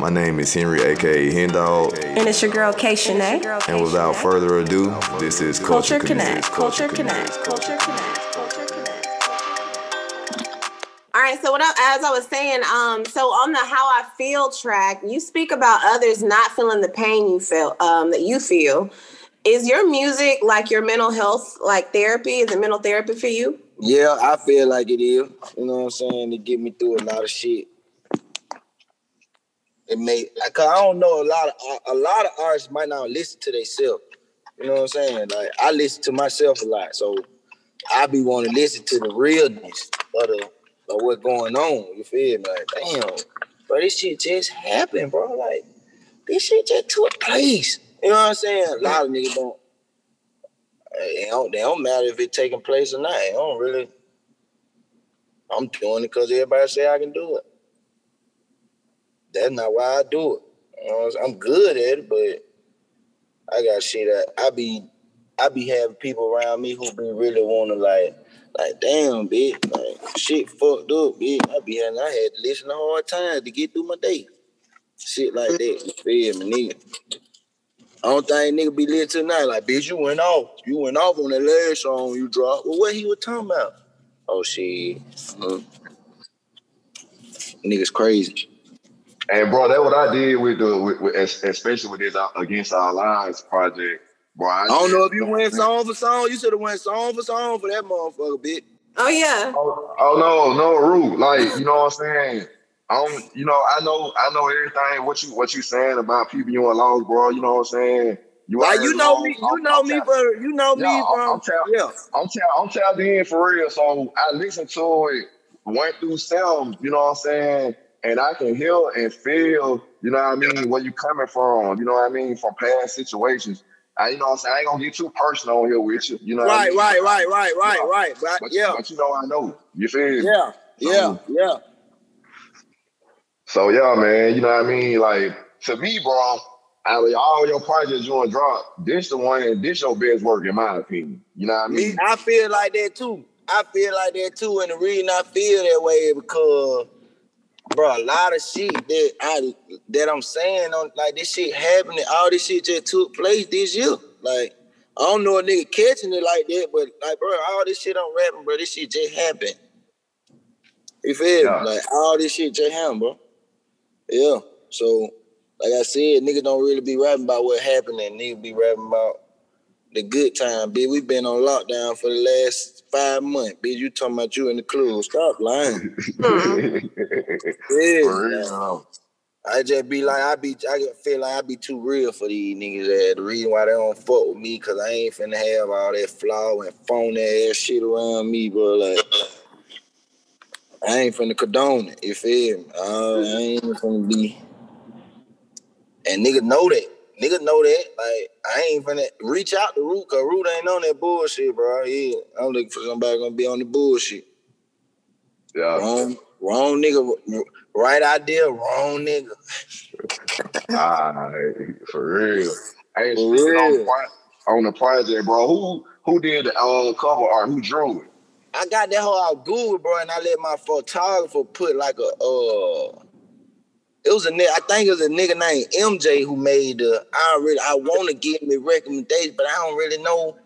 My name is Henry, aka Hendog. And it's your girl K Shanae. And without further ado, this is Culture, Culture Connect. Connect. Culture Connect. Culture Connect. Culture Connect. All right. So what I, as I was saying, um, so on the how I feel track, you speak about others not feeling the pain you feel, um, that you feel. Is your music like your mental health, like therapy? Is it mental therapy for you? Yeah, I feel like it is. You know what I'm saying? It get me through a lot of shit. It cause I don't know a lot of a lot of artists might not listen to themselves. You know what I'm saying? Like I listen to myself a lot, so I be wanting to listen to the realness of the of what's going on. You feel me? Like damn, bro, this shit just happened, bro. Like this shit just took place. You know what I'm saying? A lot of niggas don't. Eh, it don't, they don't matter if it's taking place or not. It don't really. I'm doing it because everybody say I can do it. That's not why I do it. You know I'm, good at it, but I got shit that I be I be having people around me who be really wanna like like damn bitch, like shit fucked up, bitch. I be having I had to listen a hard time to get through my day. Shit like that. You feel me, nigga? I don't think nigga be lit tonight. Like, bitch, you went off. You went off on that last song you dropped. Well, what he was talking about? Oh shit. Uh, niggas crazy. And bro, that's what I did with the, with, with, especially with this uh, Against Our Lives project. Bro, I, I don't know if you went song for song. You should have went song for song for that motherfucker, bitch. Oh yeah. Oh, oh no, no, Root. Like, you know what I'm saying? I don't, you know, I know, I know everything. What you, what you saying about people you and lost, bro? You know what I'm saying? You like you know me, you know me for, you know me yeah, from, I'm, tell, yeah. I'm, tell, I'm tapped in for real. So I listened to it, went through some, you know what I'm saying? And I can hear and feel, you know what I mean, where you coming from, you know what I mean, from past situations. I, you know what I'm saying? I ain't gonna get too personal here with you. You know right, what I mean? right, right, right, right, You know, right, right. But, yeah, but you know I know. You feel yeah, yeah, yeah. So yeah, man, you know what I mean? Like to me, bro, out of all your projects you want to drop, this the one, this your best work in my opinion. You know what I mean? I feel like that too. I feel like that too, and the reason I feel that way is because, bro, a lot of shit that I that I'm saying on like this shit happening, all this shit just took place this year. Like I don't know a nigga catching it like that, but like, bro, all this shit I'm rapping, bro, this shit just happened. You feel Yeah. me? Like all this shit just happened, bro. Yeah. So, like I said, niggas don't really be rapping about what happened, and niggas be rapping about the good time, bitch. We've been on lockdown for the last five months, bitch. You talking about you in the club? Stop lying. Yeah, For man. real. I just be like, I be, I get- feel like I be too real for these niggas. That the reason why they don't fuck with me, cause I ain't finna have all that flaw and phony ass shit around me, bro. Like, I ain't finna condone it. You feel me? Uh, I ain't finna be. And niggas know that. Niggas know that. Like, I ain't finna reach out to Root, cause Root ain't on that bullshit, bro. Yeah, I'm looking for somebody gonna be on the bullshit. Yeah. Wrong, wrong nigga. Right idea, wrong nigga. Ah, for real. Hey, For speaking on, the real. on the project, bro, who who did the uh, cover art? Who drew it? I got that whole out Google, bro, and I let my photographer put like a uh it was a nigga, I think it was a nigga named MJ who made the I really I wanna give me recommendations, but I don't really know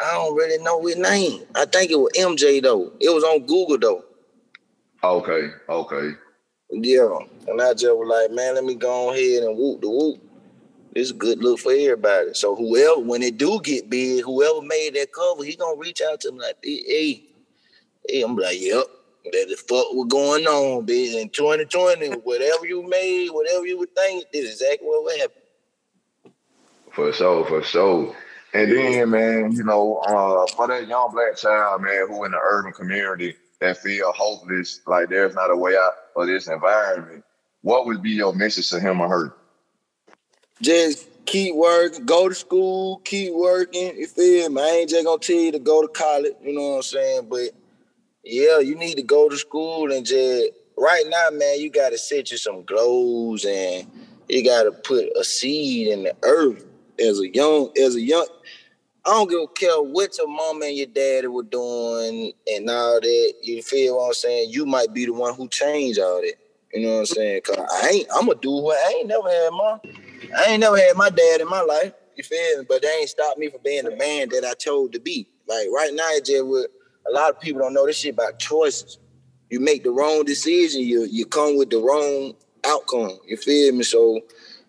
I don't really know his name. I think it was MJ though. It was on Google though. Okay, okay. Yeah. And I just was like, man, let me go ahead and whoop the whoop. It's a good look for everybody. So whoever, when it do get big, whoever made that cover, he gonna reach out to me like, hey, hey, I'm like, yep, that the fuck was going on, bitch. In 2020, whatever you made, whatever you would think, this is exactly what would happen. For sure, for sure. And then, man, you know, uh, for that young black child, man, who in the urban community that feel hopeless, like there's not a way out of this environment, what would be your message to him or her? Just keep working, go to school, keep working. You feel me? I ain't just gonna tell you to go to college, you know what I'm saying? But yeah, you need to go to school and just right now, man, you gotta set you some goals and you gotta put a seed in the earth as a young, as a young. I don't give a care what your mom and your daddy were doing and all that. You feel what I'm saying? You might be the one who changed all that. You know what I'm saying? Cause I ain't I'm gonna do what I ain't never had my I ain't never had my dad in my life. You feel me? But they ain't stopped me from being the man that I chose to be. Like right now, it's just with a lot of people don't know this shit about choices. You make the wrong decision, you you come with the wrong outcome. You feel me? So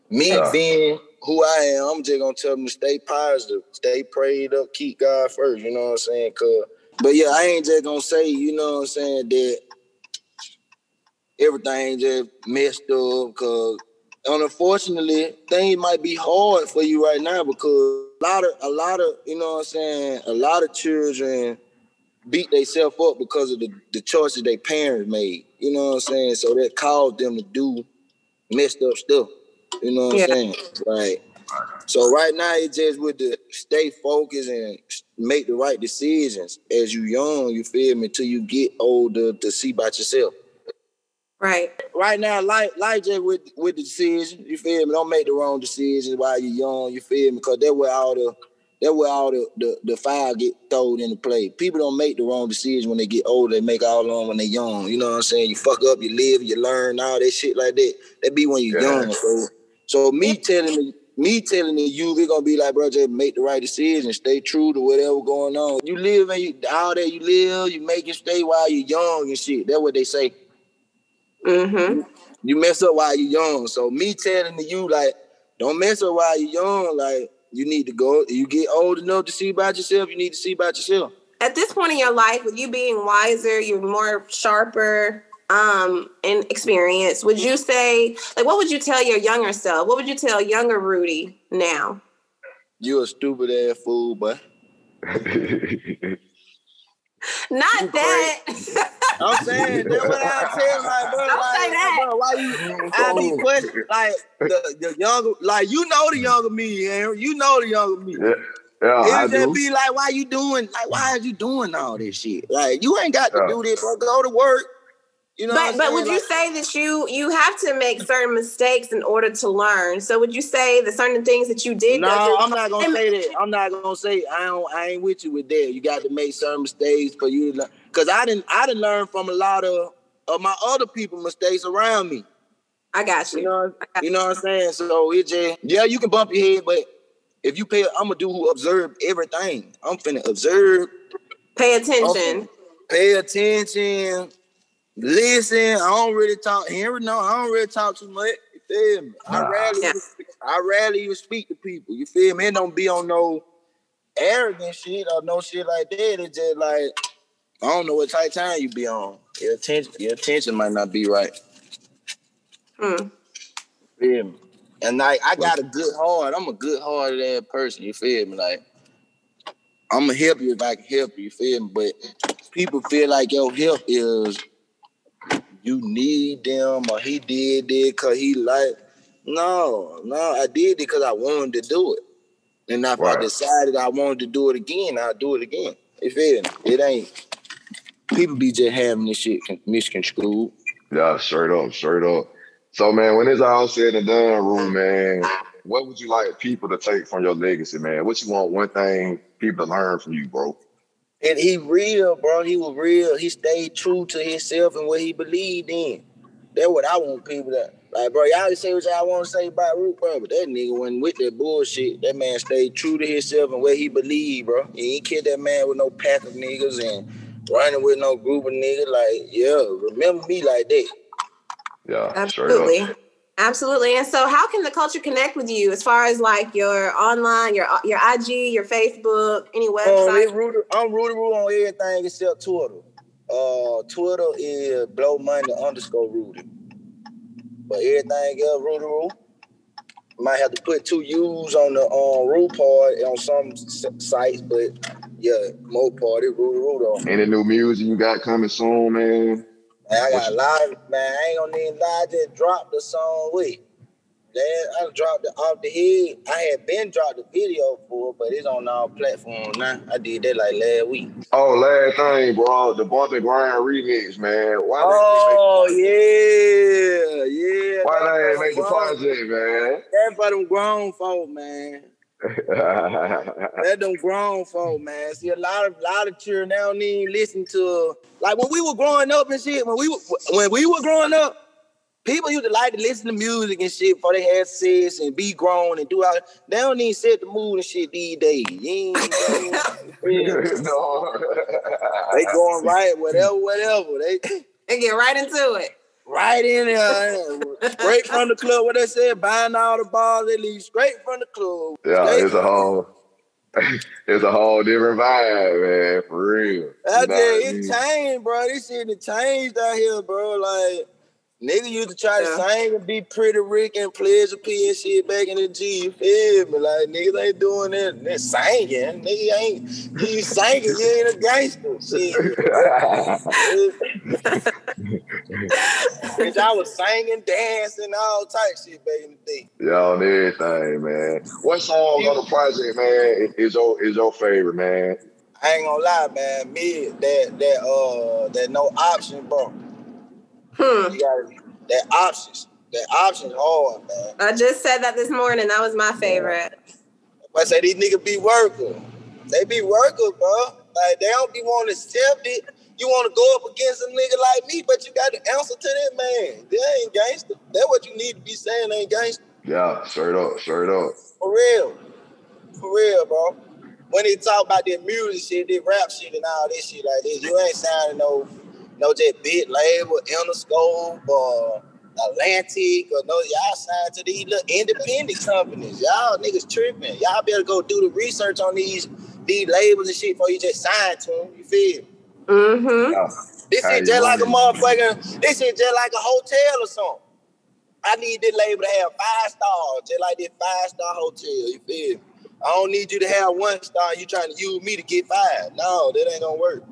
me Yeah. being who I am, I'm just gonna tell them to stay positive, stay prayed up, keep God first. You know what I'm saying? Cause, but yeah, I ain't just gonna say, you know what I'm saying, that everything just messed up. Cause unfortunately, things might be hard for you right now because a lot of, a lot of, you know what I'm saying, a lot of children beat themselves up because of the, the choices their parents made. You know what I'm saying? So that caused them to do messed up stuff. You know what Yeah. I'm saying? Right. So right now it's just with the stay focused and make the right decisions as you young, you feel me, till you get older to see about yourself. Right. Right now, life, life just with with the decision, you feel me? Don't make the wrong decisions while you're young, you feel me? Because that's where all the that's where all the, the, the fire get thrown into play. People don't make the wrong decisions when they get older. They make all along when they're young. You know what I'm saying? You fuck up, you live, you learn, all that shit like that. That be when you're Yeah. young. So, so me telling the, me telling the you, we gonna be like, bro, just make the right decision, stay true to whatever going on. You live and you all that you live, you make it stay while you're young and shit. That's what they say Mm-hmm. you mess up while you're young. So me telling to you, like, don't mess up while you're young. Like, you need to go. You get old enough to see about yourself. You need to see about yourself. At this point in your life, with you being wiser, you're more sharper, um, in experience. Would you say, like, what would you tell your younger self? What would you tell younger Rudy now? You a stupid ass fool, but Not You that. I'm saying that's what I tell my brother. Don't like, say that. bro, why you? I be oh, questioning like the, the younger, like you know the younger me, Aaron. You know the younger me. yeah, yeah, I It just do. be like, why you doing? Like, why are you doing all this shit? Like, you ain't got to Yeah. do this, bro. Go to work. You know. but but saying? would you say that you you have to make certain mistakes in order to learn? So would you say that certain things that you did? No, that- I'm not gonna say that. I'm not gonna say I don't. I ain't with you with that. You got to make certain mistakes for you to learn. Cause I didn't. I didn't learn from a lot of of my other people mistakes around me. I got you. You know. You know what I'm saying? So it just yeah, you can bump your head, but if you pay, I'm a dude who observe everything. I'm finna observe, Pay attention. pay attention, listen. I don't really talk. Henry, no, I don't really talk too much. You feel me? I rarely, Yeah. even, I rarely even speak to people. You feel me? It don't be on no arrogant shit or no shit like that. It's just like I don't know what type of time you be on. Your attention, your attention might not be right. Hmm. Feel me? And like I got a good heart. I'm a good hearted ass person. You feel me? Like I'm gonna help you if I can help you. You feel me? But people feel like your help is you need them or he did it cause he like. No, no, I did it because I wanted to do it. And if I decided I wanted to do it again, I'll do it again. You feel me? It ain't people be just having this shit con- misconstrued. Yeah, straight up, straight up. So man, when it's all said and done, room man, what would you like people to take from your legacy, man? What you want one thing people to learn from you, bro? And he real, bro. He was real. He stayed true to himself and what he believed in. That's what I want people to like, bro. Y'all say what y'all want to say about Root, bro, but that nigga went with that bullshit. That man stayed true to himself and what he believed, bro. He ain't killed that man with no pack of niggas and running with no group of niggas. Like, yeah, remember me like that. Yeah, straight up. Absolutely. Absolutely. And so how can the culture connect with you as far as like your online, your your IG, your Facebook, any Um, website? it's Rudy, I'm Rudy Roo on everything except Twitter. Uh, Twitter is blow money underscore Rudy. But everything else, Rudy Roo. Might have to put two U's on the um, Roo part on some s- sites, but yeah, more part is Rudy though. Any new music you got coming soon, man? Man, I got a lot man, I ain't gonna even lie, I just dropped the song with. Then I dropped it off the head. I had been dropped the video for, it, but it's on all platforms now. I did that like last week. Oh, last thing, bro, the Bump and Grind remix, man. Why Oh they yeah, yeah. Why they ain't make the project, man? That's for them grown folk, man. That's them grown folk, man. See, a lot of lot of children now don't even listen to like when we were growing up and shit. When we were when we were growing up, people used to like to listen to music and shit before they had sex and be grown and do all. They don't even set the mood and shit these days. You ain't, no. they going right, whatever, whatever. They And get right into it. Right in there, uh, straight from the club. What they said, buying all the bars, they leave straight from the club. Yeah, Straight it's a whole it's a whole different vibe, man, for real. I You know tell you, it changed, bro. This shit changed out here, bro. Like, nigga used to try Yeah. to sing and be pretty Rick and Pleasure P and shit back in the G. You feel me? Like, niggas ain't doing that. They're singing. Nigga ain't, you singing, you ain't a gangster. Shit. Bitch, I was singing, dancing, all type shit back in the day. yeah, on everything, man. What song on the project, man, is your is your favorite, man? I ain't gonna lie, man. Me, that, that, uh, that no option, bro. Hmm. You gotta, that options. That options hard, man. I just said that this morning. That was my favorite. I say these niggas be workers. They be workers, bro. Like they don't be wanting to accept it. You want to go up against a nigga like me, but you got to answer to that man. That ain't gangster. That's what you need to be saying ain't gangster. Yeah, straight up, straight up. For real. For real, bro. When they talk about their music shit, their rap shit and all this shit like this, you ain't signing no no just big label, Interscope or Atlantic or no, y'all signed to these little independent companies. Y'all niggas tripping. Y'all better go do the research on these these labels and shit before you just sign to them. You feel? me? Mm-hmm. Yeah. This How shit just like a motherfucker. this shit just like a hotel or something. I need this label to have five stars, just like this five star hotel. You feel? I don't need you to have one star. You trying to use me to get five? No, that ain't gonna work.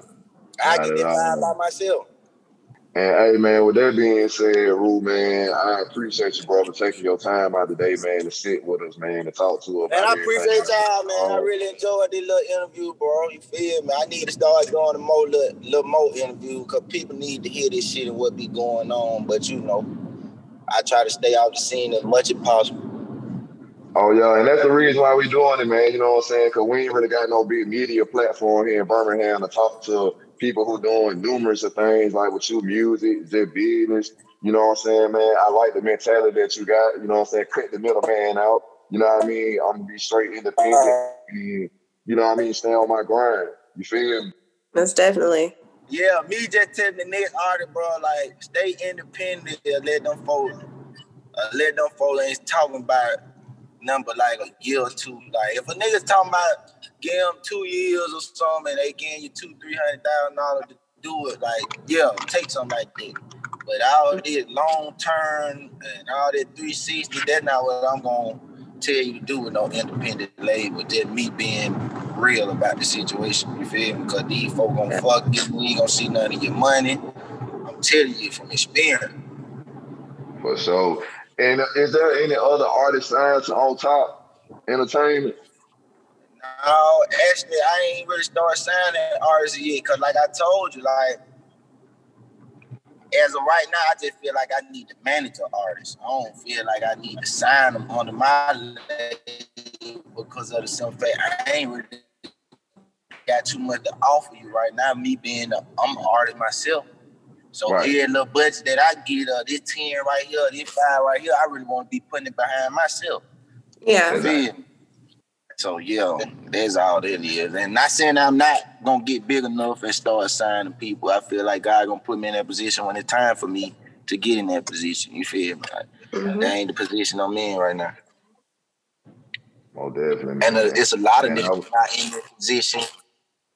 I get five all. by myself. And hey man, with that being said, Rue man, I appreciate you, brother, taking your time out today, man, to sit with us, man, to talk to us. Man, I appreciate y'all, man. I Um, really enjoyed this little interview, bro. You feel me? I need to start going to more little, little more interviews because people need to hear this shit and what be going on. But you know, I try to stay out the scene as much as possible. Oh yeah, and that's the reason why we doing it, man. You know what I'm saying? Cause we ain't really got no big media platform here in Birmingham to talk to people who doing numerous of things like with your music, just business. You know what I'm saying, man? I like the mentality that you got. You know what I'm saying? Cut the middleman out. You know what I mean? I'm gonna be straight independent. And, you know what I mean? Stay on my grind. You feel me? Most definitely. Yeah, me just telling the next artist, bro, like stay independent let them folks, uh, let them folks ain't talking about number like a year or two. Like if a nigga's talking about give them two years or something and they giving you two, three hundred thousand dollars to do it, like yeah, take something like that. But all this long term and all that 360, that's not what I'm gonna tell you to do with no independent label. Just me being real about the situation. You feel me? Because these folk gonna fuck you. You ain't gonna see none of your money. I'm telling you from experience. For sure. And is there any other artist signs on top entertainment? No, actually, I ain't really started signing artists yet. Cause like I told you, like as of right now, I just feel like I need to manage an artist. I don't feel like I need to sign them under my label because of the simple fact I ain't really got too much to offer you right now. Me being a, I'm an artist myself. So Right. every little budget that I get, uh, this 10 right here, this five right here, I really want to be putting it behind myself. Yeah. You? So yeah, that's all that is. And not saying I'm not gonna get big enough and start signing people. I feel like God gonna put me in that position when it's time for me to get in that position. You feel me? Like, Mhm. That ain't the position I'm in right now. Oh, definitely. And uh, it's a lot of Man, niggas was- not in that position,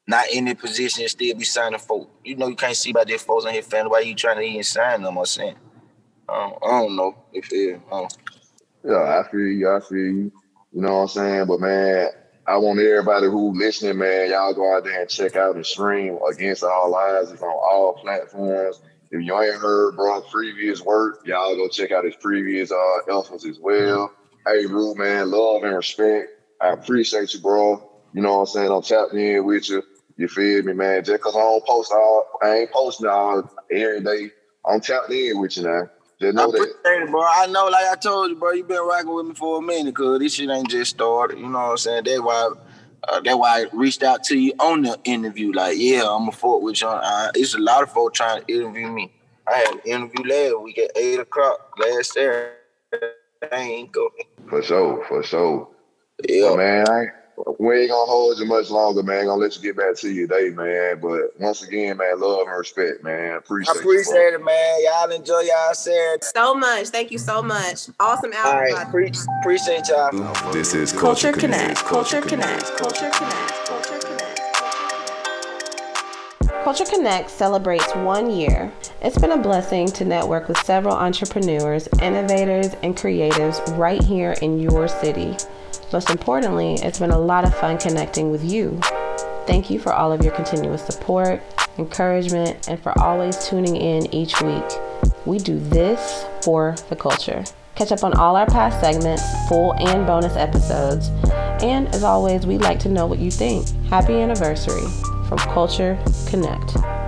not in that position, still be signing folk. You know, you can't see about their folks and his family. Why you trying to even sign them saying? I don't, I don't know. If it, I Yeah, I feel you. I feel you. You know what I'm saying? But man, I want everybody who listening, man, y'all go out there and check out the stream Against All Lies. It's on all platforms. If you ain't heard bro previous work, y'all go check out his previous uh efforts as well. Hey, Rue, man, love and respect. I appreciate you, bro. You know what I'm saying? I'm tapped in with you. You feel me, man? Just cause I don't post all, I ain't posting all every day. I'm tapped in with you now. Just I know that. appreciate it, bro. I know, like I told you, bro, you been rocking with me for a minute, cause this shit ain't just started. You know what I'm saying? That's why, uh, that's why I reached out to you on the interview. Like, yeah, I'm a folk with you. Uh, it's a lot of folks trying to interview me. I had an interview last week at eight o'clock last Saturday. I ain't go. For sure, for sure. Yeah, But man, I we ain't gonna hold you much longer, man. Gonna let you get back to your day, man. But once again, man, love and respect, man. Appreciate I appreciate it, man. Y'all enjoy y'all Saturday. So much. Thank you so much. Awesome All album. right, pre- appreciate y'all. This is Culture Culture Connect. Connect. Culture Connect. Culture Connect. Culture Connect. Culture Connect celebrates one year. It's been a blessing to network with several entrepreneurs, innovators, and creatives right here in your city. Most importantly, it's been a lot of fun connecting with you. Thank you for all of your continuous support, encouragement, and for always tuning in each week. We do this for the culture. Catch up on all our past segments, full and bonus episodes. And as always, we'd like to know what you think. Happy anniversary from Culture Connect.